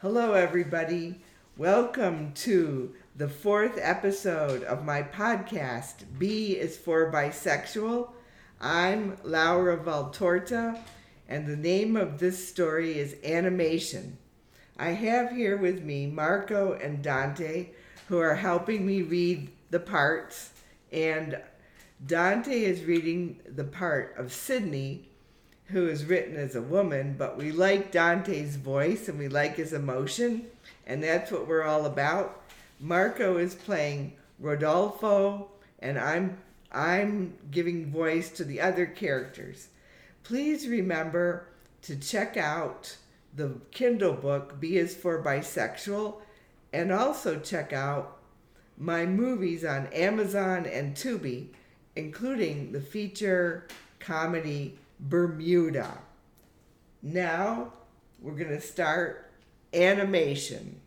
Hello, everybody. Welcome to the fourth episode of my podcast, B is for Bisexual. I'm Laura Valtorta, and the name of this story is Animation. I have here with me Marco and Dante, who are helping me read the parts, and Dante is reading the part of Sidney, who is written as a woman, but we like Dante's voice and we like his emotion, and that's what we're all about. Marco is playing Rodolfo, and I'm I'm giving voice to the other characters. Please remember to check out the Kindle book B is for Bisexual, and also check out my movies on Amazon and Tubi, including the feature comedy Bermuda. Now we're going to start animation.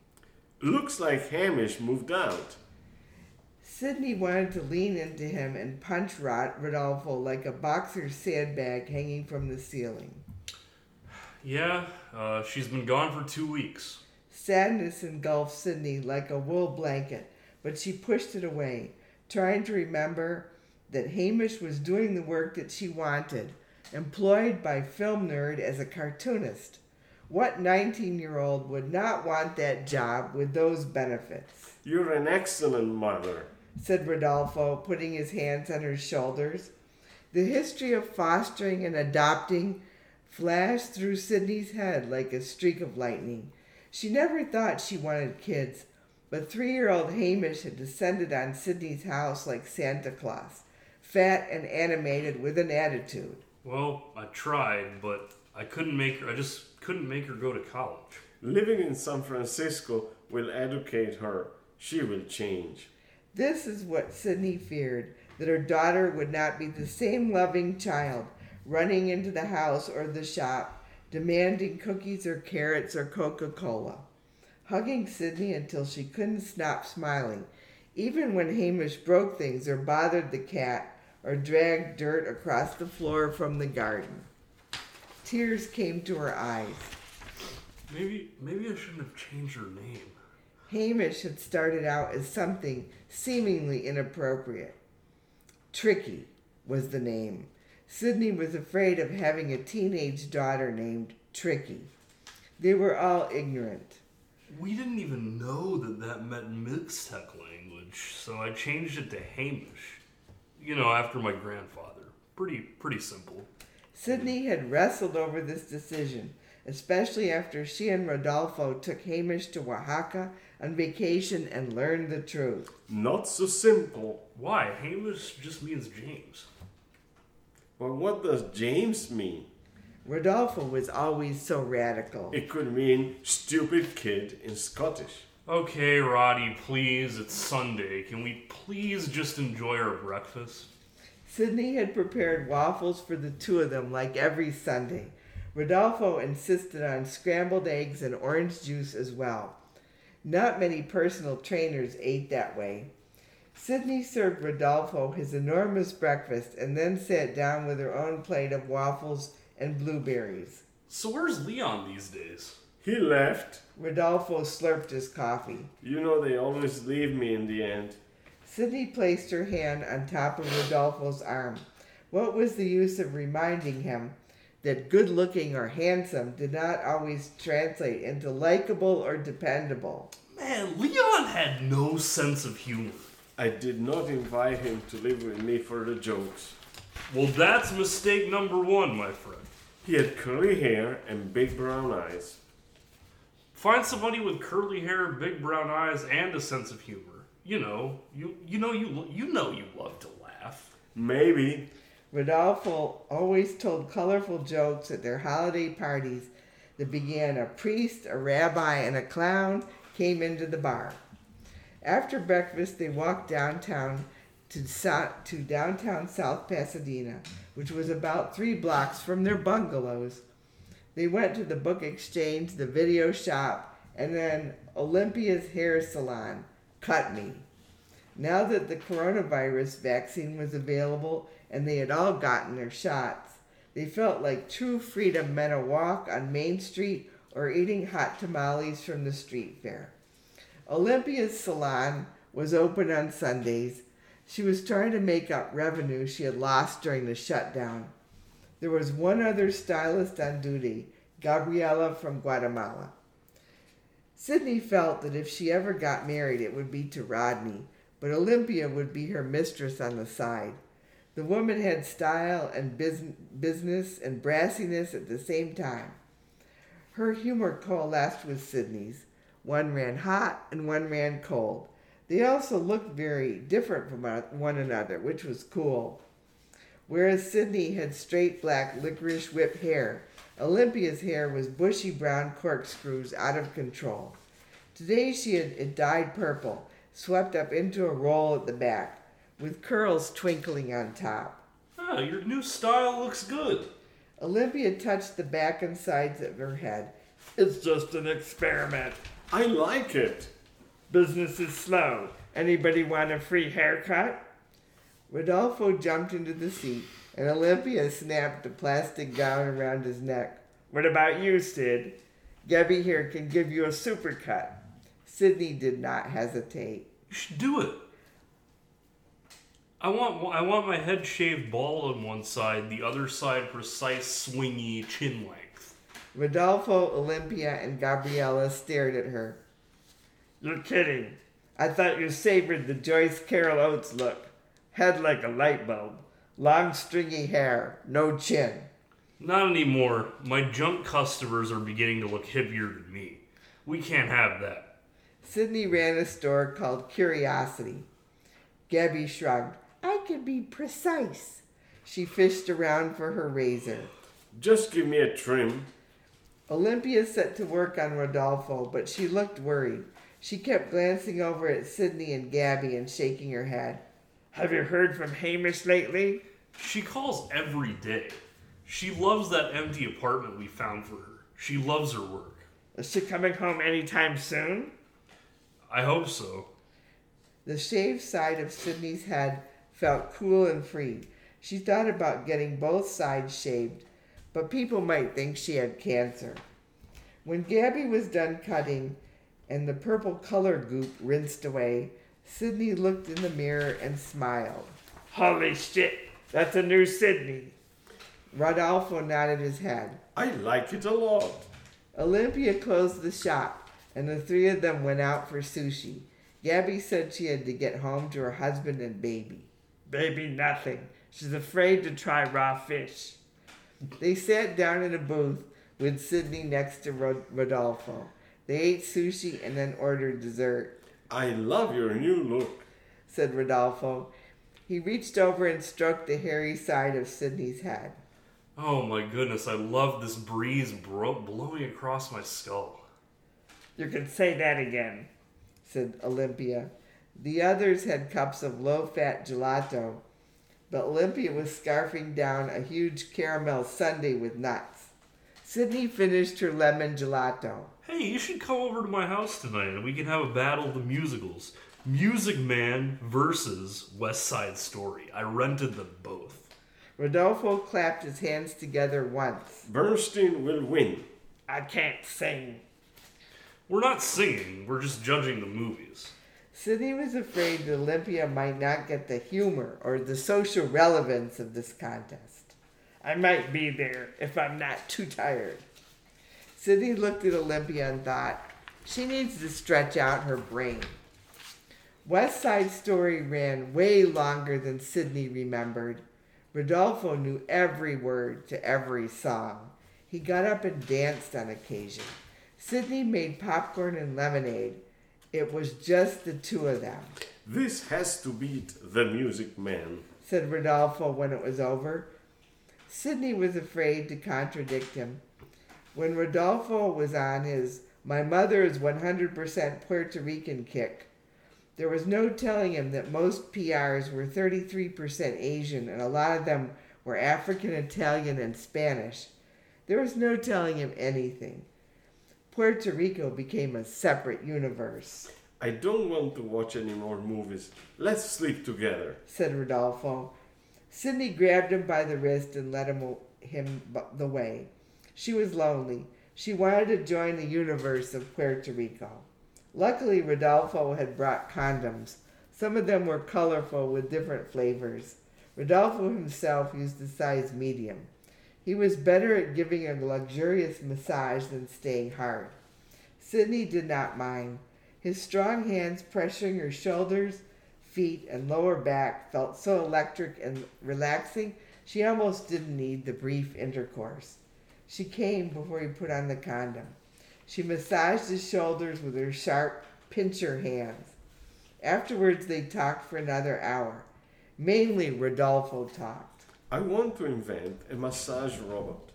Looks like Hamish moved out. Sidney wanted to lean into him and punch Rod- Rodolfo like a boxer's sandbag hanging from the ceiling. Yeah, uh, she's been gone for two weeks. Sadness engulfed Sidney like a wool blanket, but she pushed it away, trying to remember that Hamish was doing the work that she wanted, employed by Film Nerd as a cartoonist. What 19 year old would not want that job with those benefits? You're an excellent mother. said Rodolfo, putting his hands on her shoulders. The history of fostering and adopting flashed through Sidney's head like a streak of lightning. She never thought she wanted kids, but three year old Hamish had descended on Sidney's house like Santa Claus, fat and animated with an attitude. Well, I tried, but I couldn't make her. I just couldn't make her go to college. Living in San Francisco will educate her. She will change. This is what Sidney feared that her daughter would not be the same loving child, running into the house or the shop, demanding cookies or carrots or Coca Cola, hugging Sidney until she couldn't stop smiling, even when Hamish broke things or bothered the cat or dragged dirt across the floor from the garden. Tears came to her eyes. Maybe, maybe I shouldn't have changed her name. Hamish had started out as something seemingly inappropriate. Tricky was the name. Sidney was afraid of having a teenage daughter named Tricky. They were all ignorant. We didn't even know that that meant Mixtec language, so I changed it to Hamish. You know, after my grandfather. Pretty, pretty simple. Sidney had wrestled over this decision, especially after she and Rodolfo took Hamish to Oaxaca on vacation and learned the truth. Not so simple. Why? Hamish just means James. But what does James mean? Rodolfo was always so radical. It could mean stupid kid in Scottish. Okay, Roddy, please. It's Sunday. Can we please just enjoy our breakfast? Sidney had prepared waffles for the two of them like every Sunday. Rodolfo insisted on scrambled eggs and orange juice as well. Not many personal trainers ate that way. Sidney served Rodolfo his enormous breakfast and then sat down with her own plate of waffles and blueberries. So where's Leon these days? He left. Rodolfo slurped his coffee. You know they always leave me in the end. Sidney placed her hand on top of Rodolfo's arm. What was the use of reminding him that good looking or handsome did not always translate into likable or dependable? Man, Leon had no sense of humor. I did not invite him to live with me for the jokes. Well, that's mistake number one, my friend. He had curly hair and big brown eyes. Find somebody with curly hair, big brown eyes, and a sense of humor. You know, you you know you you know you love to laugh. Maybe. Rodolfo always told colorful jokes at their holiday parties that began a priest, a rabbi, and a clown came into the bar. After breakfast, they walked downtown to, so- to downtown South Pasadena, which was about three blocks from their bungalows. They went to the book exchange, the video shop, and then Olympia's hair salon, Cut Me. Now that the coronavirus vaccine was available and they had all gotten their shots, they felt like true freedom meant a walk on Main Street or eating hot tamales from the street fair. Olympia's salon was open on Sundays. She was trying to make up revenue she had lost during the shutdown. There was one other stylist on duty, Gabriela from Guatemala. Sidney felt that if she ever got married, it would be to Rodney, but Olympia would be her mistress on the side. The woman had style and business and brassiness at the same time. Her humor coalesced with Sidney's. One ran hot and one ran cold. They also looked very different from one another, which was cool. Whereas Sidney had straight black licorice whip hair, Olympia's hair was bushy brown corkscrews out of control. Today she had it dyed purple, swept up into a roll at the back, with curls twinkling on top. Ah, your new style looks good. Olympia touched the back and sides of her head. It's just an experiment. I like it. Business is slow. Anybody want a free haircut? Rodolfo jumped into the seat, and Olympia snapped the plastic gown around his neck. What about you, Sid? Gabby here can give you a supercut. Sidney did not hesitate. You should do it. I want I want my head shaved bald on one side, the other side precise, swingy chin length. Rodolfo, Olympia, and Gabriela stared at her. You're kidding. I thought you savored the Joyce Carol Oates look. Head like a light bulb. Long stringy hair. No chin. Not anymore. My junk customers are beginning to look hippier than me. We can't have that. Sidney ran a store called Curiosity. Gabby shrugged. I can be precise. She fished around for her razor. Just give me a trim. Olympia set to work on Rodolfo, but she looked worried. She kept glancing over at Sidney and Gabby and shaking her head. Have you heard from Hamish lately? She calls every day. She loves that empty apartment we found for her. She loves her work. Is she coming home anytime soon? I hope so. The shaved side of Sidney's head felt cool and free. She thought about getting both sides shaved, but people might think she had cancer. When Gabby was done cutting and the purple color goop rinsed away, Sidney looked in the mirror and smiled. Holy shit, that's a new Sidney. Rodolfo nodded his head. I like it a lot. Olympia closed the shop, and the three of them went out for sushi. Gabby said she had to get home to her husband and baby. Baby, nothing. She's afraid to try raw fish. They sat down in a booth with Sidney next to Rod- Rodolfo. They ate sushi and then ordered dessert. I love your new look, said Rodolfo. He reached over and stroked the hairy side of Sidney's head. Oh my goodness, I love this breeze bro- blowing across my skull. You can say that again, said Olympia. The others had cups of low fat gelato, but Olympia was scarfing down a huge caramel sundae with nuts. Sidney finished her lemon gelato. Hey, you should come over to my house tonight and we can have a battle of the musicals. Music Man versus West Side Story. I rented them both. Rodolfo clapped his hands together once. Bernstein will win. I can't sing. We're not singing, we're just judging the movies. Sidney was afraid that Olympia might not get the humor or the social relevance of this contest. I might be there if I'm not too tired. Sidney looked at Olympia and thought, she needs to stretch out her brain. West Side Story ran way longer than Sidney remembered. Rodolfo knew every word to every song. He got up and danced on occasion. Sidney made popcorn and lemonade. It was just the two of them. This has to beat the music man, said Rodolfo when it was over. Sidney was afraid to contradict him. When Rodolfo was on his My Mother is 100% Puerto Rican kick, there was no telling him that most PRs were 33% Asian and a lot of them were African, Italian, and Spanish. There was no telling him anything. Puerto Rico became a separate universe. I don't want to watch any more movies. Let's sleep together, said Rodolfo. Sidney grabbed him by the wrist and led him, him the way. She was lonely. She wanted to join the universe of Puerto Rico. Luckily, Rodolfo had brought condoms. Some of them were colorful with different flavors. Rodolfo himself used the size medium. He was better at giving a luxurious massage than staying hard. Sidney did not mind. His strong hands pressuring her shoulders, feet, and lower back felt so electric and relaxing she almost didn't need the brief intercourse. She came before he put on the condom. She massaged his shoulders with her sharp pincher hands. Afterwards, they talked for another hour. Mainly, Rodolfo talked. I want to invent a massage robot.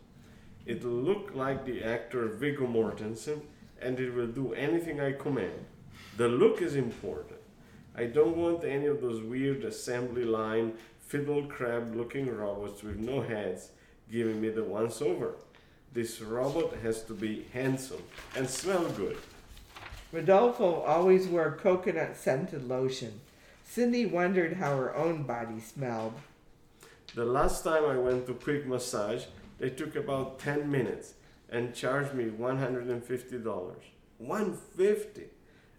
It'll look like the actor Viggo Mortensen and it will do anything I command. The look is important. I don't want any of those weird assembly line, fiddle crab looking robots with no heads giving me the once over. This robot has to be handsome and smell good. Rodolfo always wore coconut scented lotion. Cindy wondered how her own body smelled. The last time I went to quick massage, they took about 10 minutes and charged me $150. 150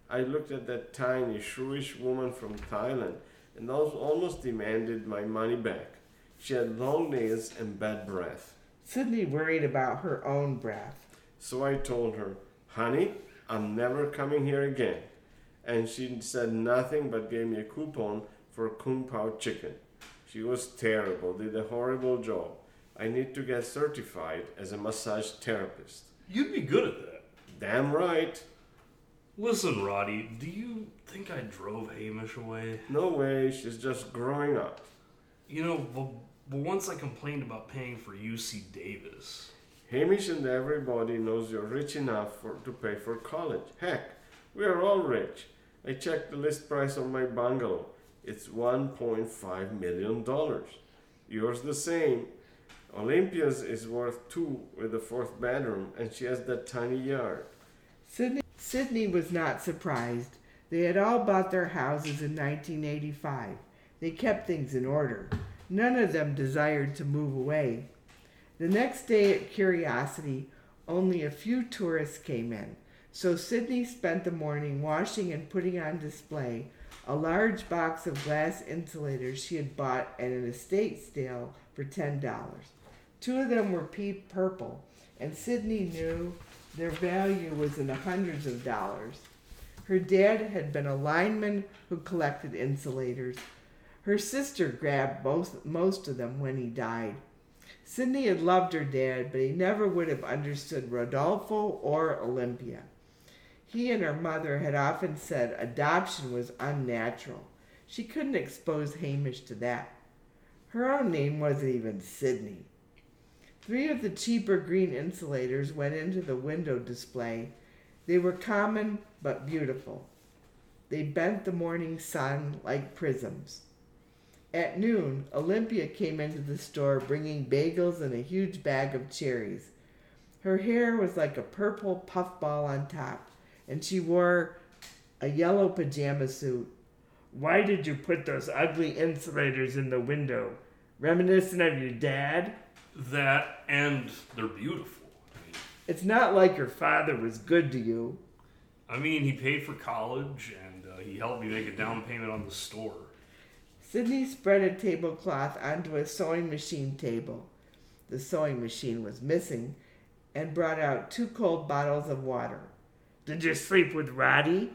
I looked at that tiny, shrewish woman from Thailand and almost demanded my money back. She had long nails and bad breath. Sydney worried about her own breath. So I told her, Honey, I'm never coming here again. And she said nothing but gave me a coupon for Kung Pao chicken. She was terrible, did a horrible job. I need to get certified as a massage therapist. You'd be good at that. Damn right. Listen, Roddy, do you think I drove Hamish away? No way, she's just growing up. You know, but, but once I complained about paying for UC Davis. Hamish and everybody knows you're rich enough for, to pay for college. Heck, we are all rich. I checked the list price on my bungalow. It's $1.5 million. Yours the same. Olympia's is worth two with a fourth bedroom, and she has that tiny yard. Sidney, Sidney was not surprised. They had all bought their houses in 1985. They kept things in order. None of them desired to move away. The next day at Curiosity, only a few tourists came in, so Sidney spent the morning washing and putting on display a large box of glass insulators she had bought at an estate sale for $10. Two of them were peat purple, and Sidney knew their value was in the hundreds of dollars. Her dad had been a lineman who collected insulators. Her sister grabbed most, most of them when he died. Sidney had loved her dad, but he never would have understood Rodolfo or Olympia. He and her mother had often said adoption was unnatural. She couldn't expose Hamish to that. Her own name wasn't even Sidney. Three of the cheaper green insulators went into the window display. They were common but beautiful. They bent the morning sun like prisms. At noon, Olympia came into the store bringing bagels and a huge bag of cherries. Her hair was like a purple puffball on top, and she wore a yellow pajama suit. Why did you put those ugly insulators in the window? Reminiscent of your dad? That and they're beautiful. I mean, It's not like your father was good to you. I mean he paid for college and uh, he helped me make a down payment on the store. Sidney spread a tablecloth onto a sewing machine table. The sewing machine was missing and brought out two cold bottles of water. Did you sleep with Roddy?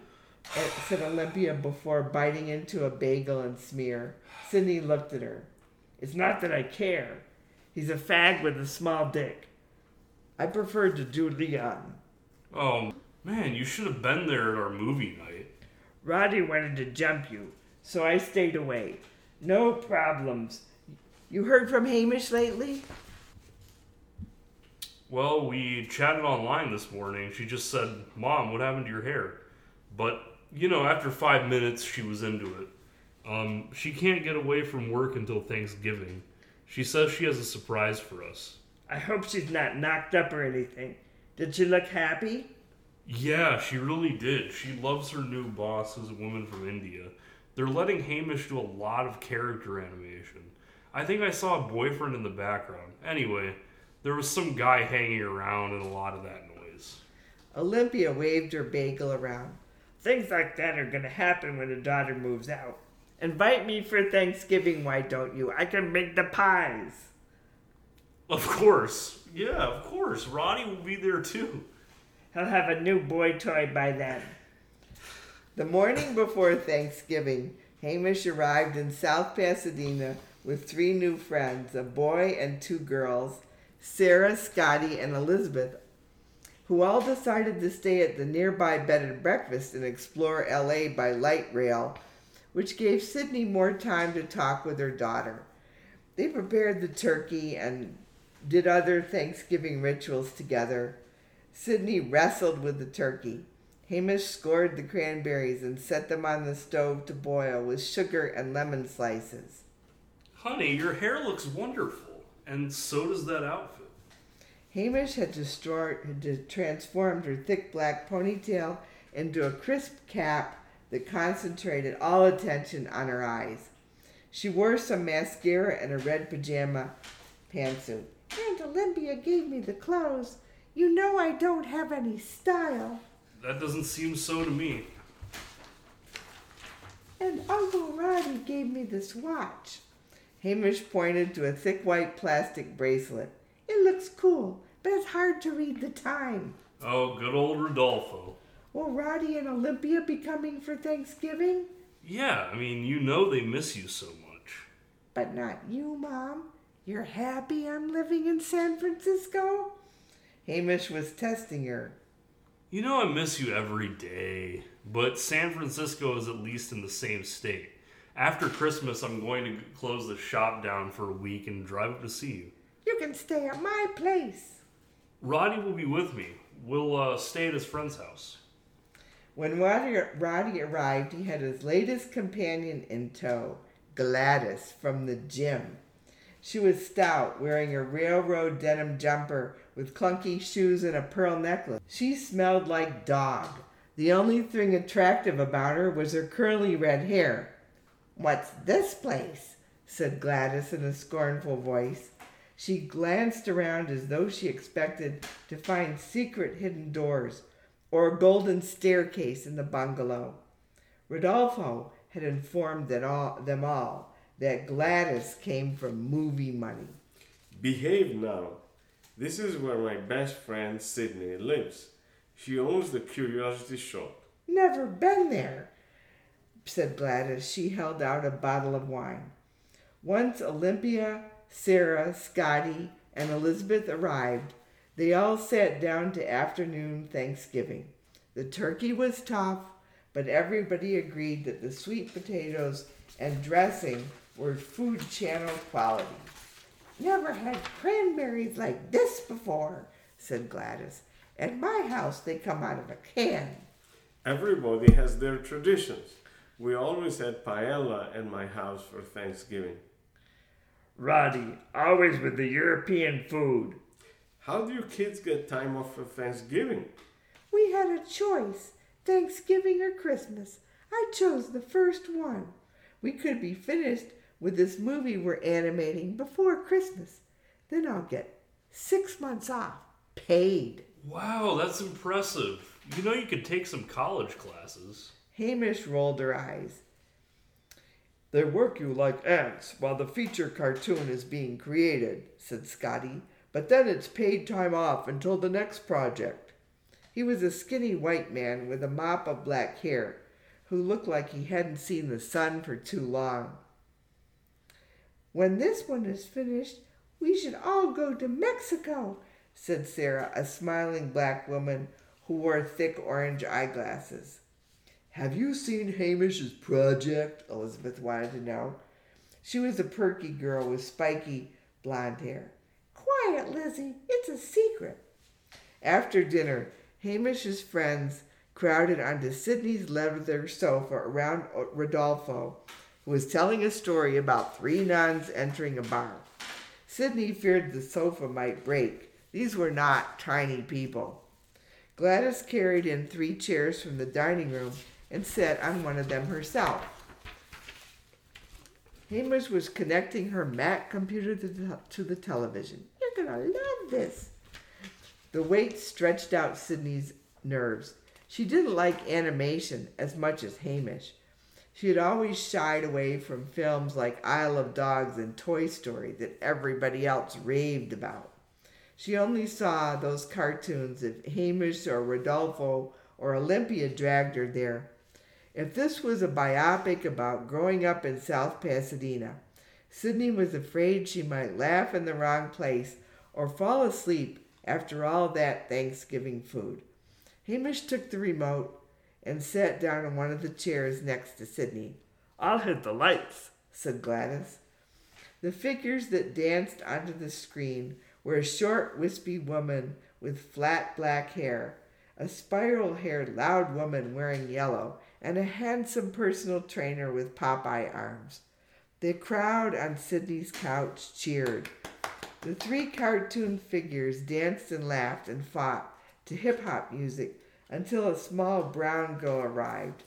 Uh, said Olympia before biting into a bagel and smear. Sidney looked at her. It's not that I care. He's a fag with a small dick. I prefer to do Leon. Oh man, you should have been there at our movie night. Roddy wanted to jump you, so I stayed away. No problems. You heard from Hamish lately? Well, we chatted online this morning. She just said, "Mom, what happened to your hair?" But you know, after five minutes, she was into it. Um, she can't get away from work until Thanksgiving. She says she has a surprise for us. I hope she's not knocked up or anything. Did she look happy? Yeah, she really did. She loves her new boss, as a woman from India. They're letting Hamish do a lot of character animation. I think I saw a boyfriend in the background. Anyway, there was some guy hanging around and a lot of that noise. Olympia waved her bagel around. Things like that are gonna happen when a daughter moves out. Invite me for Thanksgiving, why don't you? I can make the pies. Of course. Yeah, of course. Ronnie will be there too. He'll have a new boy toy by then. The morning before Thanksgiving, Hamish arrived in South Pasadena with three new friends a boy and two girls, Sarah, Scotty, and Elizabeth, who all decided to stay at the nearby bed and breakfast and explore LA by light rail, which gave Sidney more time to talk with her daughter. They prepared the turkey and did other Thanksgiving rituals together. Sidney wrestled with the turkey. Hamish scored the cranberries and set them on the stove to boil with sugar and lemon slices. Honey, your hair looks wonderful, and so does that outfit. Hamish had, destroyed, had transformed her thick black ponytail into a crisp cap that concentrated all attention on her eyes. She wore some mascara and a red pajama pantsuit. Aunt Olympia gave me the clothes. You know I don't have any style. That doesn't seem so to me. And Uncle Roddy gave me this watch. Hamish pointed to a thick white plastic bracelet. It looks cool, but it's hard to read the time. Oh, good old Rodolfo. Will Roddy and Olympia be coming for Thanksgiving? Yeah, I mean, you know they miss you so much. But not you, Mom. You're happy I'm living in San Francisco? Hamish was testing her. You know I miss you every day, but San Francisco is at least in the same state. After Christmas, I'm going to close the shop down for a week and drive up to see you. You can stay at my place. Roddy will be with me. We'll uh, stay at his friend's house. When Roddy, arrived, he had his latest companion in tow, Gladys from the gym. She was stout, wearing a railroad denim jumper with clunky shoes and a pearl necklace. She smelled like dog. The only thing attractive about her was her curly red hair. What's this place? said Gladys in a scornful voice. She glanced around as though she expected to find secret hidden doors or a golden staircase in the bungalow. Rodolfo had informed all, them all that Gladys came from movie money. Behave now. This is where my best friend Sidney lives. She owns the curiosity shop. Never been there, said Gladys. She held out a bottle of wine. Once Olympia, Sarah, Scotty, and Elizabeth arrived, they all sat down to afternoon Thanksgiving. The turkey was tough, but everybody agreed that the sweet potatoes and dressing were food channel quality. Never had cranberries like this before, said Gladys. At my house, they come out of a can. Everybody has their traditions. We always had paella at my house for Thanksgiving. Roddy, always with the European food. How do you kids get time off for Thanksgiving? We had a choice Thanksgiving or Christmas. I chose the first one. We could be finished with this movie we're animating before Christmas. Then I'll get six months off, paid. Wow, that's impressive. You know you could take some college classes. Hamish rolled her eyes. They work you like ants while the feature cartoon is being created, said Scotty. But then it's paid time off until the next project. He was a skinny white man with a mop of black hair who looked like he hadn't seen the sun for too long. When this one is finished, we should all go to Mexico, said Sarah, a smiling black woman who wore thick orange eyeglasses. Have you seen Hamish's project? Elizabeth wanted to know. She was a perky girl with spiky blonde hair. Quiet, Lizzie. It's a secret. After dinner, Hamish's friends crowded onto Sidney's leather sofa around Rodolfo, who was telling a story about three nuns entering a bar. Sidney feared the sofa might break. These were not tiny people. Gladys carried in three chairs from the dining room and sat on one of them herself. Hamish was connecting her Mac computer to the television. You're going to love this. The weight stretched out Sidney's nerves. She didn't like animation as much as Hamish. She had always shied away from films like Isle of Dogs and Toy Story that everybody else raved about. She only saw those cartoons if Hamish or Rodolfo or Olympia dragged her there. If this was a biopic about growing up in South Pasadena, Sidney was afraid she might laugh in the wrong place or fall asleep after all that Thanksgiving food. Hamish took the remote and sat down in one of the chairs next to Sidney. I'll hit the lights. said Gladys. The figures that danced onto the screen were a short, wispy woman with flat black hair, a spiral haired, loud woman wearing yellow, and a handsome personal trainer with Popeye arms. The crowd on Sidney's couch cheered. The three cartoon figures danced and laughed and fought to hip hop music until a small brown girl arrived.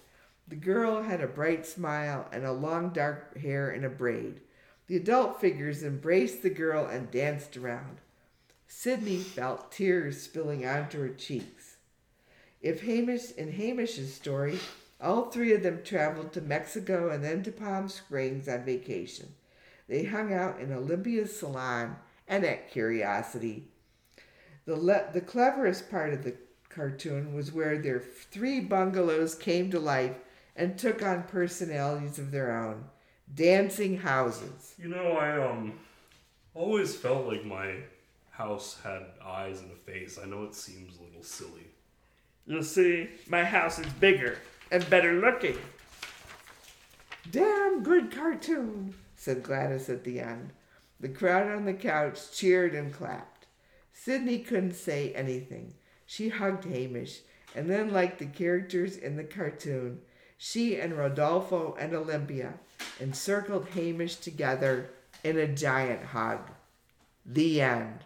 The girl had a bright smile and a long dark hair in a braid. The adult figures embraced the girl and danced around. Sidney felt tears spilling onto her cheeks. If Hamish in Hamish's story, all three of them traveled to Mexico and then to Palm Springs on vacation. They hung out in Olympia's salon and at Curiosity. The, le- the cleverest part of the cartoon was where their three bungalows came to life and took on personalities of their own dancing houses. You know, I um always felt like my house had eyes and a face. I know it seems a little silly. You see, my house is bigger and better looking. Damn good cartoon, said Gladys at the end. The crowd on the couch cheered and clapped. Sidney couldn't say anything. She hugged Hamish, and then, like the characters in the cartoon, she and Rodolfo and Olympia encircled Hamish together in a giant hug. The end.